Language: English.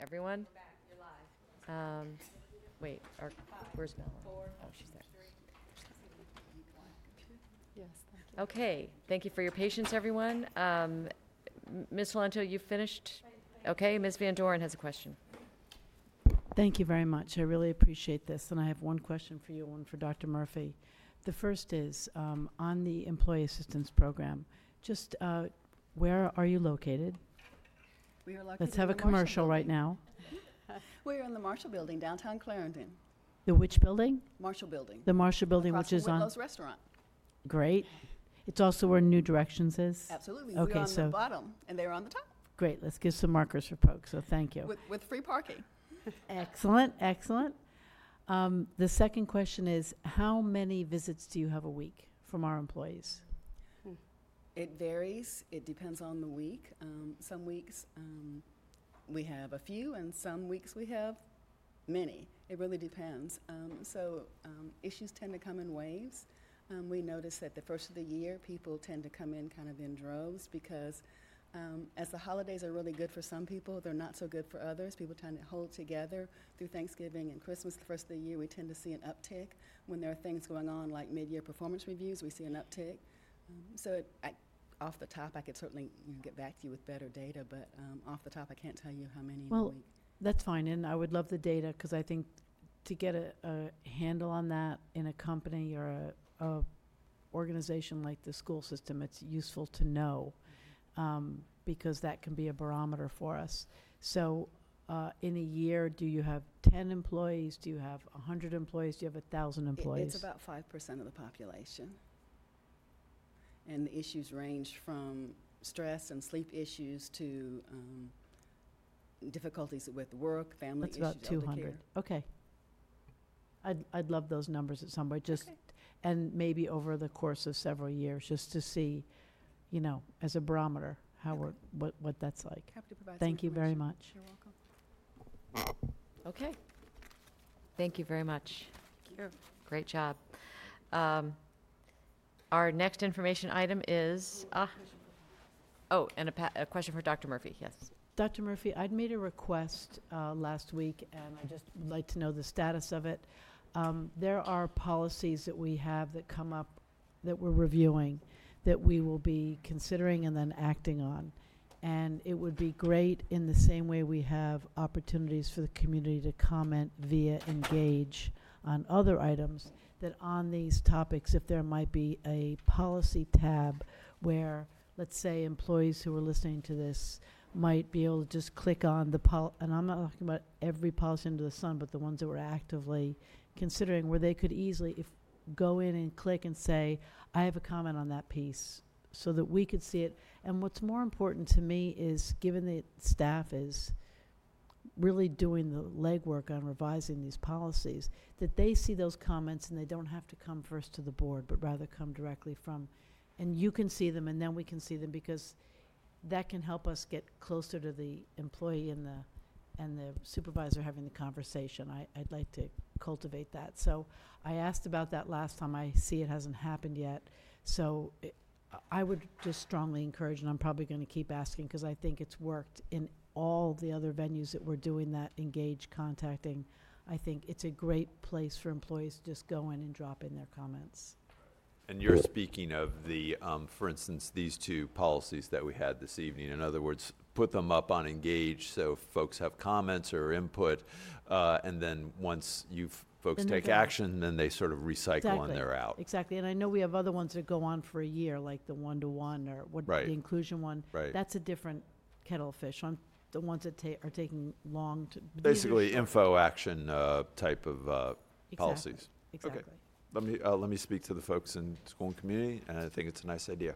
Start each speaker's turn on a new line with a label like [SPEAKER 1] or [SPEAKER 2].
[SPEAKER 1] everyone? Um, Wait, our- where's Melanie? Oh, she's there.
[SPEAKER 2] Yes, thank.
[SPEAKER 1] Okay, thank you for your patience, everyone. Um, M- Ms. Solento, you finished? Okay, Ms. Van Doren has a question.
[SPEAKER 3] Thank you very much. I really appreciate this, and I have one question for you, one for Dr. Murphy. The first is, um, on the Employee Assistance Program, just, uh, where are you located?
[SPEAKER 4] We are located
[SPEAKER 3] Let's have a
[SPEAKER 4] the Marshall
[SPEAKER 3] commercial right
[SPEAKER 4] Building.
[SPEAKER 3] now.
[SPEAKER 4] We're in the Marshall Building, downtown Clarendon.
[SPEAKER 3] The which building?
[SPEAKER 4] Marshall Building.
[SPEAKER 3] The Marshall Building,
[SPEAKER 4] across
[SPEAKER 3] which
[SPEAKER 4] from
[SPEAKER 3] is on,
[SPEAKER 4] Whitlow's Restaurant.
[SPEAKER 3] great. It's also where New Directions is?
[SPEAKER 4] Absolutely.
[SPEAKER 3] Okay,
[SPEAKER 4] We're on
[SPEAKER 3] so-
[SPEAKER 4] the bottom, and they're on the top,
[SPEAKER 3] Great, let's give some markers for folks, so thank you.
[SPEAKER 4] with, with free parking.
[SPEAKER 3] Excellent, excellent. Um, The second question is, how many visits do you have a week from our employees?
[SPEAKER 4] It varies. It depends on the week. Um, some weeks, um, we have a few, and some weeks we have many. It really depends. Um, so, um, issues tend to come in waves. Um, we notice that the first of the year, people tend to come in kind of in droves because um, as the holidays are really good for some people, they're not so good for others. People tend to hold together through Thanksgiving and Christmas. The first of the year, we tend to see an uptick. When there are things going on like mid-year performance reviews, we see an uptick. Um, so, it, I, off the top, I could certainly you know, get back to you with better data, but um, off the top, I can't tell you how many in a
[SPEAKER 3] Well,
[SPEAKER 4] week.
[SPEAKER 3] That's fine, and I would love the data, because I think to get a, a handle on that in a company or a, a organization like the school system, it's useful to know, um, because that can be a barometer for us. So, uh, in a year, do you have ten employees? Do you have a hundred employees? Do you have a thousand
[SPEAKER 4] It-
[SPEAKER 3] employees?
[SPEAKER 4] It's about five percent of the population. And the issues range from stress and sleep issues to um, difficulties with work, family
[SPEAKER 3] That's
[SPEAKER 4] issues,
[SPEAKER 3] about two
[SPEAKER 4] elder
[SPEAKER 3] hundred.
[SPEAKER 4] care.
[SPEAKER 3] Okay. I'd, I'd love those numbers at some point, just,
[SPEAKER 4] Okay.
[SPEAKER 3] and maybe over the course of several years, just to see, you know, as a barometer, how
[SPEAKER 4] Okay.
[SPEAKER 3] we're, what, what that's like.
[SPEAKER 4] Happy to provide some
[SPEAKER 3] Thank you very
[SPEAKER 4] information.
[SPEAKER 3] much.
[SPEAKER 4] You're welcome.
[SPEAKER 1] Okay. Thank you very much. Thank you. Great job. Um, Our next information item is, ah, oh, and a pa- a question for Dr. Murphy, yes.
[SPEAKER 3] Dr. Murphy, I'd made a request uh, last week, and I just would like to know the status of it. Um, There are policies that we have that come up, that we're reviewing, that we will be considering and then acting on. And it would be great, in the same way we have opportunities for the community to comment via Engage on other items, that on these topics, if there might be a policy tab where, let's say, employees who are listening to this might be able to just click on the pol, and I'm not talking about every policy under the sun, but the ones that we're actively considering, where they could easily, if, go in and click and say, I have a comment on that piece, so that we could see it. And what's more important to me is, given that staff is really doing the legwork on revising these policies, that they see those comments and they don't have to come first to the board, but rather come directly from, and you can see them and then we can see them, because that can help us get closer to the employee and the, and the supervisor having the conversation. I, I'd like to cultivate that. So I asked about that last time. I see it hasn't happened yet. So it- I would just strongly encourage, and I'm probably going to keep asking, because I think it's worked in all the other venues that we're doing that, engage, contacting. I think it's a great place for employees to just go in and drop in their comments.
[SPEAKER 5] And you're speaking of the, um, for instance, these two policies that we had this evening. In other words, put them up on Engage so folks have comments or input, uh, and then once you folks
[SPEAKER 3] Then they're
[SPEAKER 5] take
[SPEAKER 3] done.
[SPEAKER 5] action, then they sort of recycle
[SPEAKER 3] Exactly.
[SPEAKER 5] and they're out.
[SPEAKER 3] Exactly, and I know we have other ones that go on for a year, like the one-to-one or what,
[SPEAKER 5] Right.
[SPEAKER 3] the inclusion one.
[SPEAKER 5] Right.
[SPEAKER 3] That's a different kettle of fish. On the ones that ta- are taking long to. these are
[SPEAKER 5] Basically,
[SPEAKER 3] short.
[SPEAKER 5] info action uh, type of uh,
[SPEAKER 3] Exactly,
[SPEAKER 5] policies.
[SPEAKER 3] Exactly.
[SPEAKER 5] Let me, uh, let me speak to the folks in school and community, and I think it's a nice idea.